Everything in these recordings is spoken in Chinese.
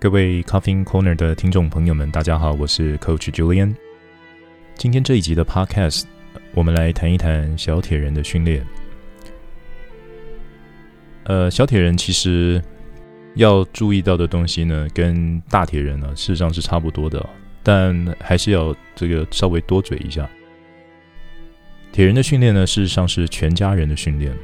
各位 Coffee Corner 的听众朋友们，大家好，我是 Coach Julian。今天这一集的 Podcast，我们来谈一谈小铁人的训练。呃，小铁人其实要注意到的东西呢，跟大铁人呢，事实上是差不多的，但还是要这个稍微多嘴一下。铁人的训练呢，事实上是全家人的训练。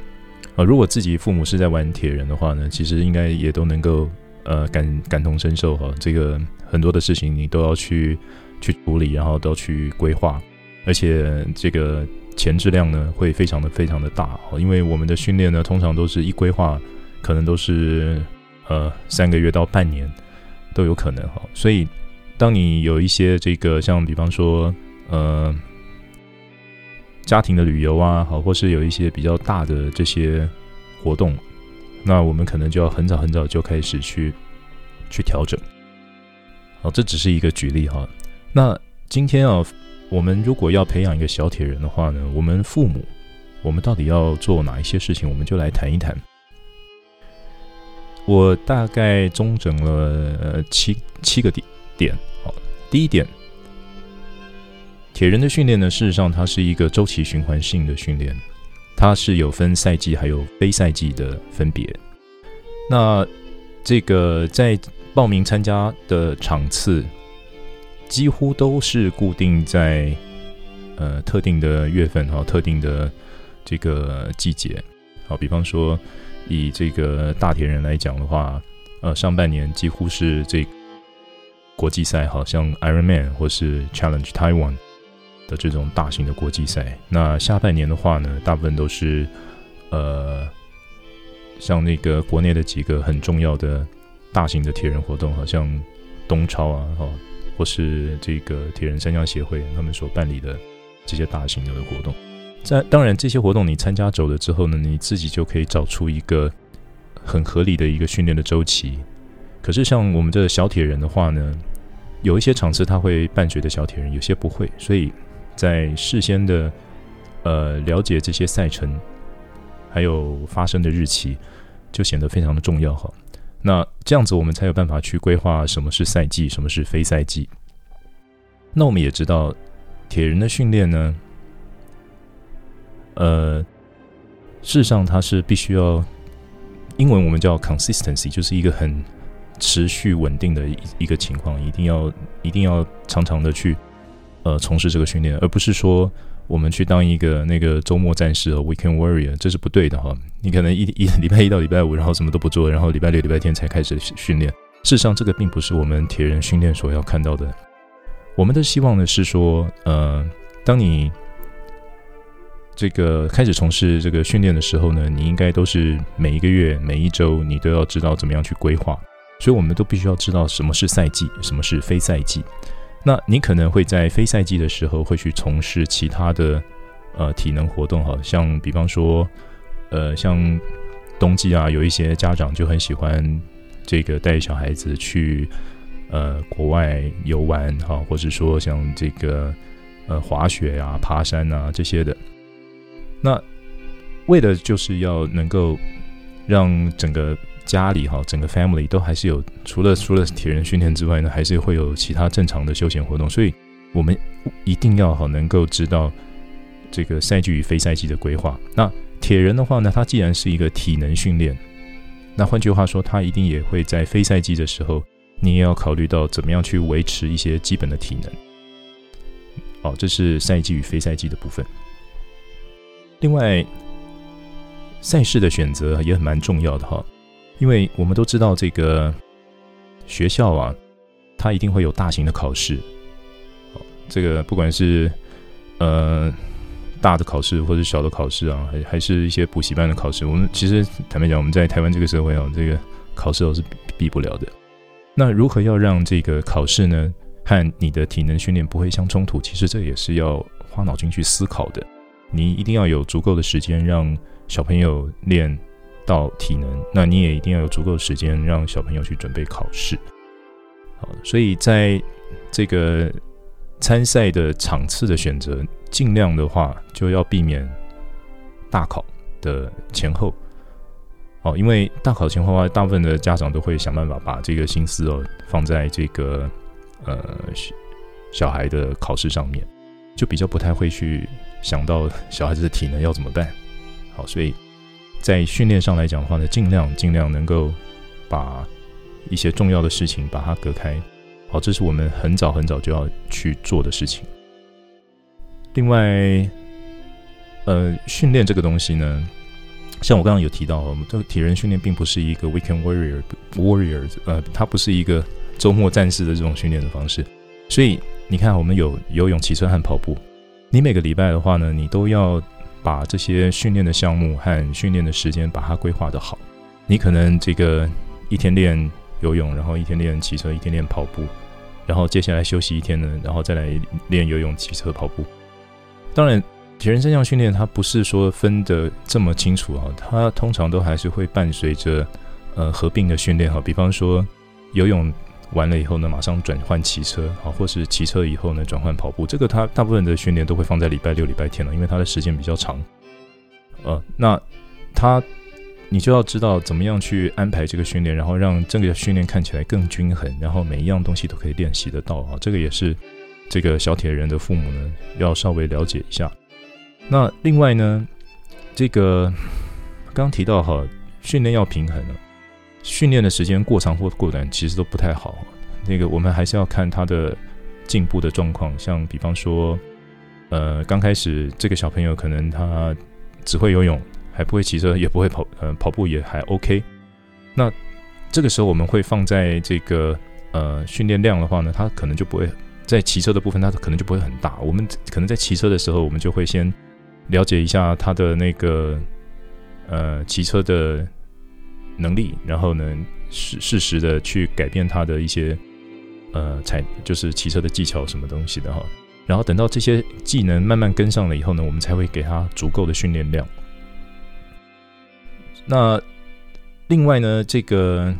啊，如果自己父母是在玩铁人的话呢，其实应该也都能够。呃，感感同身受哈，这个很多的事情你都要去去处理，然后都要去规划，而且这个前置量呢会非常的非常的大，因为我们的训练呢通常都是一规划，可能都是呃三个月到半年都有可能哈，所以当你有一些这个像比方说呃家庭的旅游啊，好，或是有一些比较大的这些活动。那我们可能就要很早很早就开始去去调整。好，这只是一个举例哈。那今天啊，我们如果要培养一个小铁人的话呢，我们父母，我们到底要做哪一些事情？我们就来谈一谈。我大概综整了七七个点点。好，第一点，铁人的训练呢，事实上它是一个周期循环性的训练。它是有分赛季还有非赛季的分别。那这个在报名参加的场次，几乎都是固定在呃特定的月份哈，特定的这个季节。好，比方说以这个大田人来讲的话，呃，上半年几乎是这国际赛，好像 Ironman 或是 Challenge Taiwan。的这种大型的国际赛，那下半年的话呢，大部分都是，呃，像那个国内的几个很重要的大型的铁人活动，好像东超啊，哈，或是这个铁人三项协会他们所办理的这些大型的活动。在当然这些活动你参加走了之后呢，你自己就可以找出一个很合理的一个训练的周期。可是像我们这小铁人的话呢，有一些场次他会伴随着小铁人，有些不会，所以。在事先的呃了解这些赛程，还有发生的日期，就显得非常的重要哈。那这样子我们才有办法去规划什么是赛季，什么是非赛季。那我们也知道，铁人的训练呢，呃，事实上它是必须要，英文我们叫 consistency，就是一个很持续稳定的一一个情况，一定要一定要常常的去。呃，从事这个训练，而不是说我们去当一个那个周末战士和 weekend warrior，这是不对的哈。你可能一一礼拜一到礼拜五，然后什么都不做，然后礼拜六、礼拜天才开始训练。事实上，这个并不是我们铁人训练所要看到的。我们的希望呢是说，呃，当你这个开始从事这个训练的时候呢，你应该都是每一个月、每一周，你都要知道怎么样去规划。所以，我们都必须要知道什么是赛季，什么是非赛季。那你可能会在非赛季的时候会去从事其他的呃体能活动，好像比方说，呃，像冬季啊，有一些家长就很喜欢这个带小孩子去呃国外游玩，哈，或者说像这个呃滑雪啊、爬山啊这些的。那为的就是要能够让整个。家里哈，整个 family 都还是有，除了除了铁人训练之外呢，还是会有其他正常的休闲活动。所以，我们一定要好能够知道这个赛季与非赛季的规划。那铁人的话呢，他既然是一个体能训练，那换句话说，他一定也会在非赛季的时候，你也要考虑到怎么样去维持一些基本的体能。好，这是赛季与非赛季的部分。另外，赛事的选择也很蛮重要的哈。因为我们都知道，这个学校啊，它一定会有大型的考试。这个不管是呃大的考试或者小的考试啊，还还是一些补习班的考试，我们其实坦白讲，我们在台湾这个社会啊，这个考试都是避不了的。那如何要让这个考试呢和你的体能训练不会相冲突？其实这也是要花脑筋去思考的。你一定要有足够的时间让小朋友练。到体能，那你也一定要有足够的时间让小朋友去准备考试。好，所以在这个参赛的场次的选择，尽量的话就要避免大考的前后。哦，因为大考前的话，大部分的家长都会想办法把这个心思哦放在这个呃小孩的考试上面，就比较不太会去想到小孩子的体能要怎么办。好，所以在训练上来讲的话呢，尽量尽量能够把一些重要的事情把它隔开。好，这是我们很早很早就要去做的事情。另外，呃，训练这个东西呢。像我刚刚有提到，我们这个铁人训练并不是一个 weekend warrior warrior，呃，它不是一个周末战士的这种训练的方式。所以你看，我们有游泳、骑车和跑步。你每个礼拜的话呢，你都要把这些训练的项目和训练的时间把它规划得好。你可能这个一天练游泳，然后一天练骑车，一天练跑步，然后接下来休息一天呢，然后再来练游泳、骑车、跑步。当然。铁人三项训练，它不是说分得这么清楚啊，它通常都还是会伴随着呃合并的训练哈。比方说游泳完了以后呢，马上转换骑车啊，或是骑车以后呢转换跑步，这个他大部分的训练都会放在礼拜六、礼拜天了，因为他的时间比较长。呃，那他你就要知道怎么样去安排这个训练，然后让这个训练看起来更均衡，然后每一样东西都可以练习得到啊。这个也是这个小铁人的父母呢要稍微了解一下。那另外呢，这个刚提到哈，训练要平衡了，训练的时间过长或过短其实都不太好。那个我们还是要看他的进步的状况，像比方说，呃，刚开始这个小朋友可能他只会游泳，还不会骑车，也不会跑，呃，跑步也还 OK。那这个时候我们会放在这个呃训练量的话呢，他可能就不会在骑车的部分，他可能就不会很大。我们可能在骑车的时候，我们就会先。了解一下他的那个呃骑车的能力，然后呢适适时的去改变他的一些呃踩就是骑车的技巧什么东西的哈，然后等到这些技能慢慢跟上了以后呢，我们才会给他足够的训练量。那另外呢，这个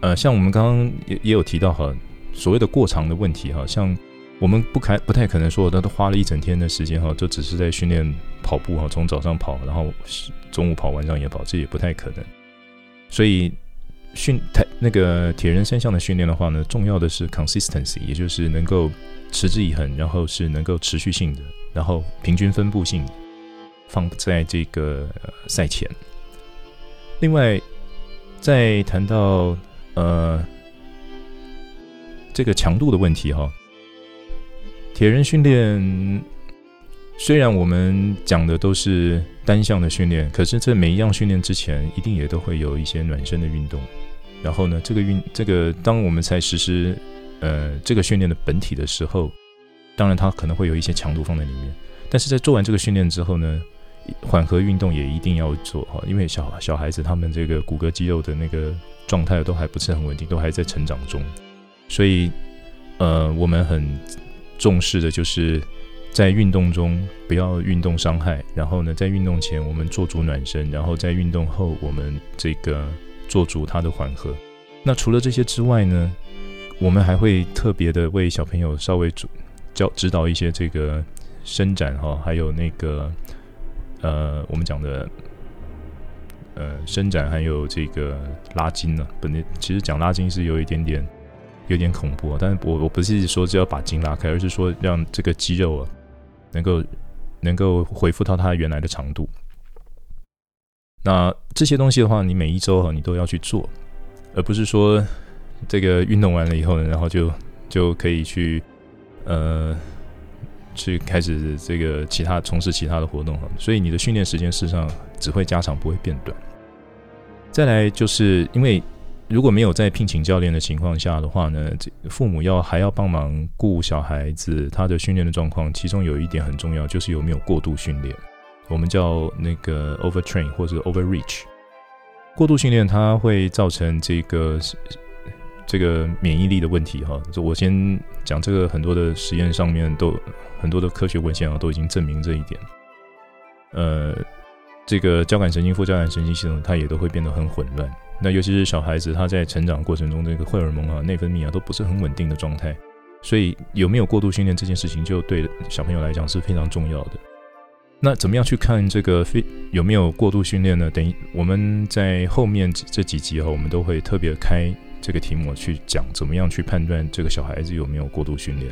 呃像我们刚刚也也有提到哈，所谓的过长的问题哈，像。我们不开不太可能说，他都花了一整天的时间哈，就只是在训练跑步哈，从早上跑，然后中午跑，晚上也跑，这也不太可能。所以训太那个铁人三项的训练的话呢，重要的是 consistency，也就是能够持之以恒，然后是能够持续性的，然后平均分布性放在这个赛前。另外，再谈到呃这个强度的问题哈。铁人训练虽然我们讲的都是单项的训练，可是这每一样训练之前，一定也都会有一些暖身的运动。然后呢，这个运这个当我们在实施呃这个训练的本体的时候，当然它可能会有一些强度放在里面。但是在做完这个训练之后呢，缓和运动也一定要做哈，因为小小孩子他们这个骨骼肌肉的那个状态都还不是很稳定，都还在成长中，所以呃我们很。重视的就是在运动中不要运动伤害，然后呢，在运动前我们做足暖身，然后在运动后我们这个做足它的缓和。那除了这些之外呢，我们还会特别的为小朋友稍微主教指导一些这个伸展哈，还有那个呃我们讲的呃伸展还有这个拉筋呢。本来其实讲拉筋是有一点点。有点恐怖啊，但是我我不是说只要把筋拉开，而是说让这个肌肉啊能够能够恢复到它原来的长度。那这些东西的话，你每一周哈你都要去做，而不是说这个运动完了以后呢，然后就就可以去呃去开始这个其他从事其他的活动哈。所以你的训练时间事实上只会加长，不会变短。再来就是因为。如果没有在聘请教练的情况下的话呢，这父母要还要帮忙顾小孩子他的训练的状况，其中有一点很重要，就是有没有过度训练，我们叫那个 overtrain 或者 overreach。过度训练它会造成这个这个免疫力的问题哈。就我先讲这个，很多的实验上面都很多的科学文献啊都已经证明这一点。呃，这个交感神经、副交感神经系统它也都会变得很混乱。那尤其是小孩子，他在成长过程中，这个荷尔蒙啊、内分泌啊都不是很稳定的状态，所以有没有过度训练这件事情，就对小朋友来讲是非常重要的。那怎么样去看这个非有没有过度训练呢？等于我们在后面这几集哈，我们都会特别开这个题目去讲怎么样去判断这个小孩子有没有过度训练。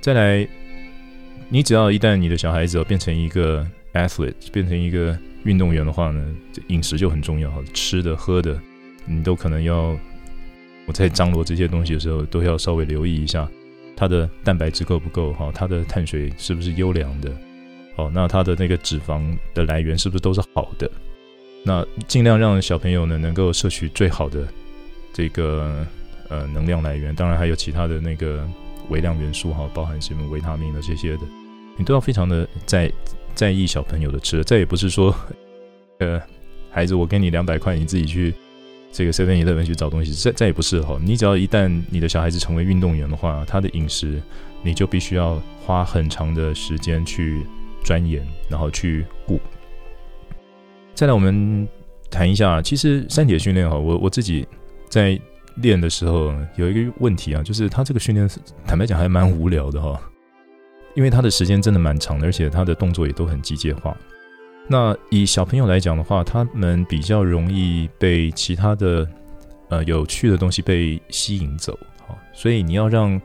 再来，你只要一旦你的小孩子变成一个 athlete，变成一个运动员的话呢，饮食就很重要哈，吃的喝的你都可能要我在张罗这些东西的时候都要稍微留意一下，它的蛋白质够不够哈，它的碳水是不是优良的。哦，那它的那个脂肪的来源是不是都是好的？那尽量让小朋友呢能够摄取最好的这个呃能量来源，当然还有其他的那个微量元素哈，包含什么维他命的这些的，你都要非常的在在意小朋友的吃。这也不是说，呃，孩子，我给你两百块，你自己去这个 Seven Eleven 去找东西，这这也不是哈。你只要一旦你的小孩子成为运动员的话，他的饮食你就必须要花很长的时间去。钻研，然后去顾。再来，我们谈一下，其实三铁训练哈，我我自己在练的时候有一个问题啊，就是他这个训练，坦白讲还蛮无聊的哈，因为他的时间真的蛮长的，而且他的动作也都很机械化。那以小朋友来讲的话，他们比较容易被其他的呃有趣的东西被吸引走，好所以你要让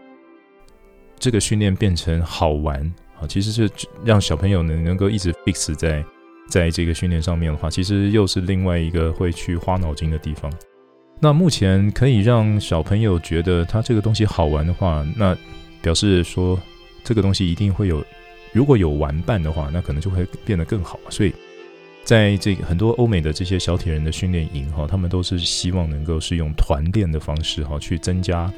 这个训练变成好玩。其实是让小朋友能能够一直 fix 在在这个训练上面的话，其实又是另外一个会去花脑筋的地方。那目前可以让小朋友觉得他这个东西好玩的话，那表示说这个东西一定会有，如果有玩伴的话，那可能就会变得更好。所以在这个很多欧美的这些小铁人的训练营哈，他们都是希望能够是用团练的方式哈去增加。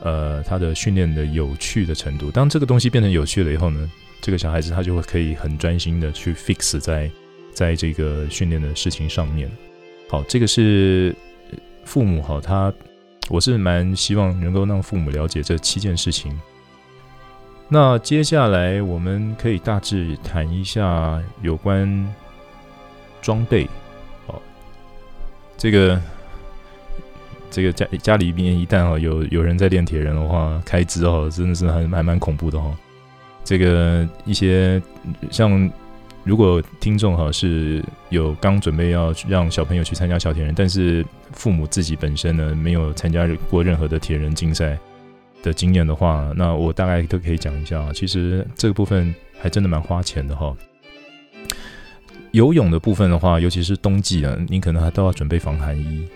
呃，他的训练的有趣的程度，当这个东西变成有趣了以后呢，这个小孩子他就会可以很专心的去 fix 在在这个训练的事情上面。好，这个是父母哈，他我是蛮希望能够让父母了解这七件事情。那接下来我们可以大致谈一下有关装备。哦，这个。这个家家里边一旦哈有有人在练铁人的话，开支哈真的是还还蛮恐怖的哈。这个一些像如果听众哈是有刚准备要让小朋友去参加小铁人，但是父母自己本身呢没有参加过任何的铁人竞赛的经验的话，那我大概都可以讲一下。其实这个部分还真的蛮花钱的哈。游泳的部分的话，尤其是冬季啊，你可能还都要准备防寒衣。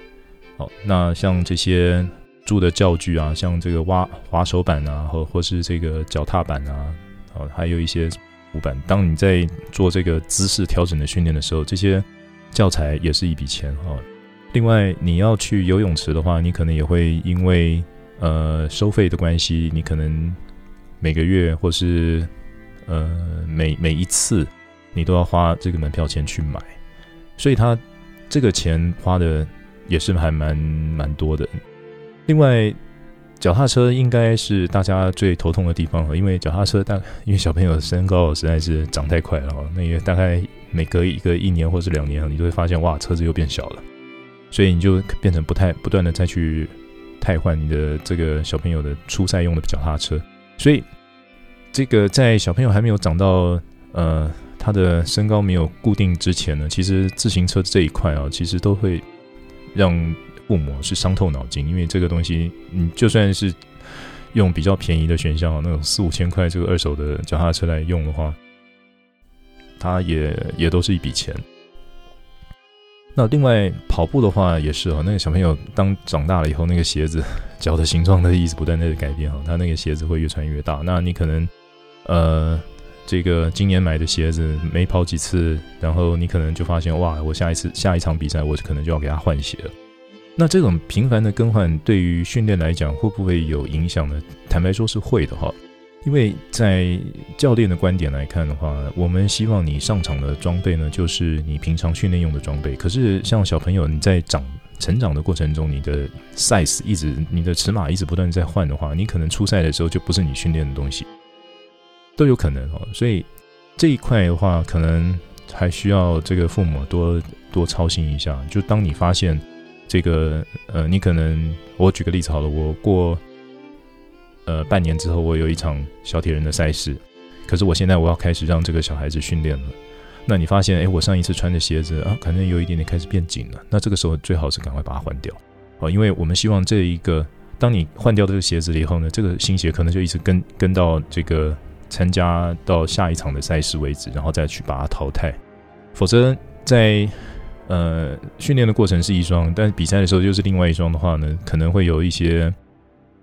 好，那像这些住的教具啊，像这个挖滑手板啊，或或是这个脚踏板啊，好，还有一些浮板。当你在做这个姿势调整的训练的时候，这些教材也是一笔钱哈。另外，你要去游泳池的话，你可能也会因为呃收费的关系，你可能每个月或是呃每每一次，你都要花这个门票钱去买，所以他这个钱花的。也是还蛮蛮多的。另外，脚踏车应该是大家最头痛的地方，因为脚踏车大，因为小朋友身高实在是长太快了，那也大概每隔一个一年或是两年，你就会发现哇，车子又变小了，所以你就变成不太不断的再去汰换你的这个小朋友的出赛用的脚踏车。所以，这个在小朋友还没有长到呃他的身高没有固定之前呢，其实自行车这一块啊，其实都会。让父母是伤透脑筋，因为这个东西，你就算是用比较便宜的选项，那种四五千块这个二手的脚踏车来用的话，它也也都是一笔钱。那另外跑步的话也是啊，那个小朋友当长大了以后，那个鞋子 脚的形状它一直不断的改变哈，他那个鞋子会越穿越大。那你可能呃。这个今年买的鞋子没跑几次，然后你可能就发现哇，我下一次下一场比赛我可能就要给他换鞋了。那这种频繁的更换对于训练来讲会不会有影响呢？坦白说是会的哈，因为在教练的观点来看的话，我们希望你上场的装备呢就是你平常训练用的装备。可是像小朋友你在长成长的过程中，你的 size 一直你的尺码一直不断在换的话，你可能初赛的时候就不是你训练的东西。都有可能哦，所以这一块的话，可能还需要这个父母多多操心一下。就当你发现这个，呃，你可能我举个例子好了，我过呃半年之后，我有一场小铁人的赛事，可是我现在我要开始让这个小孩子训练了。那你发现，哎，我上一次穿的鞋子啊，可能有一点点开始变紧了。那这个时候最好是赶快把它换掉，啊，因为我们希望这一个，当你换掉这个鞋子了以后呢，这个新鞋可能就一直跟跟到这个参加到下一场的赛事为止，然后再去把它淘汰。否则在呃训练的过程是一双，但比赛的时候又是另外一双的话呢，可能会有一些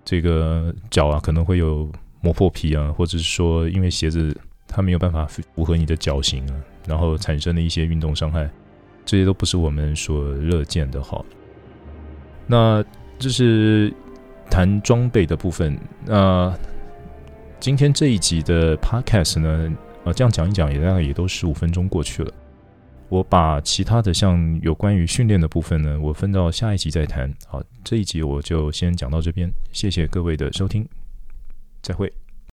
这个脚啊可能会有磨破皮啊，或者是说因为鞋子它没有办法符合你的脚型啊。然后产生的一些运动伤害，这些都不是我们所乐见的。好，那这是谈装备的部分。那今天这一集的 Podcast 呢，呃，这样讲一讲，也大概也都十五分钟过去了。我把其他的像有关于训练的部分呢，我分到下一集再谈。好，这一集我就先讲到这边，谢谢各位的收听，再会。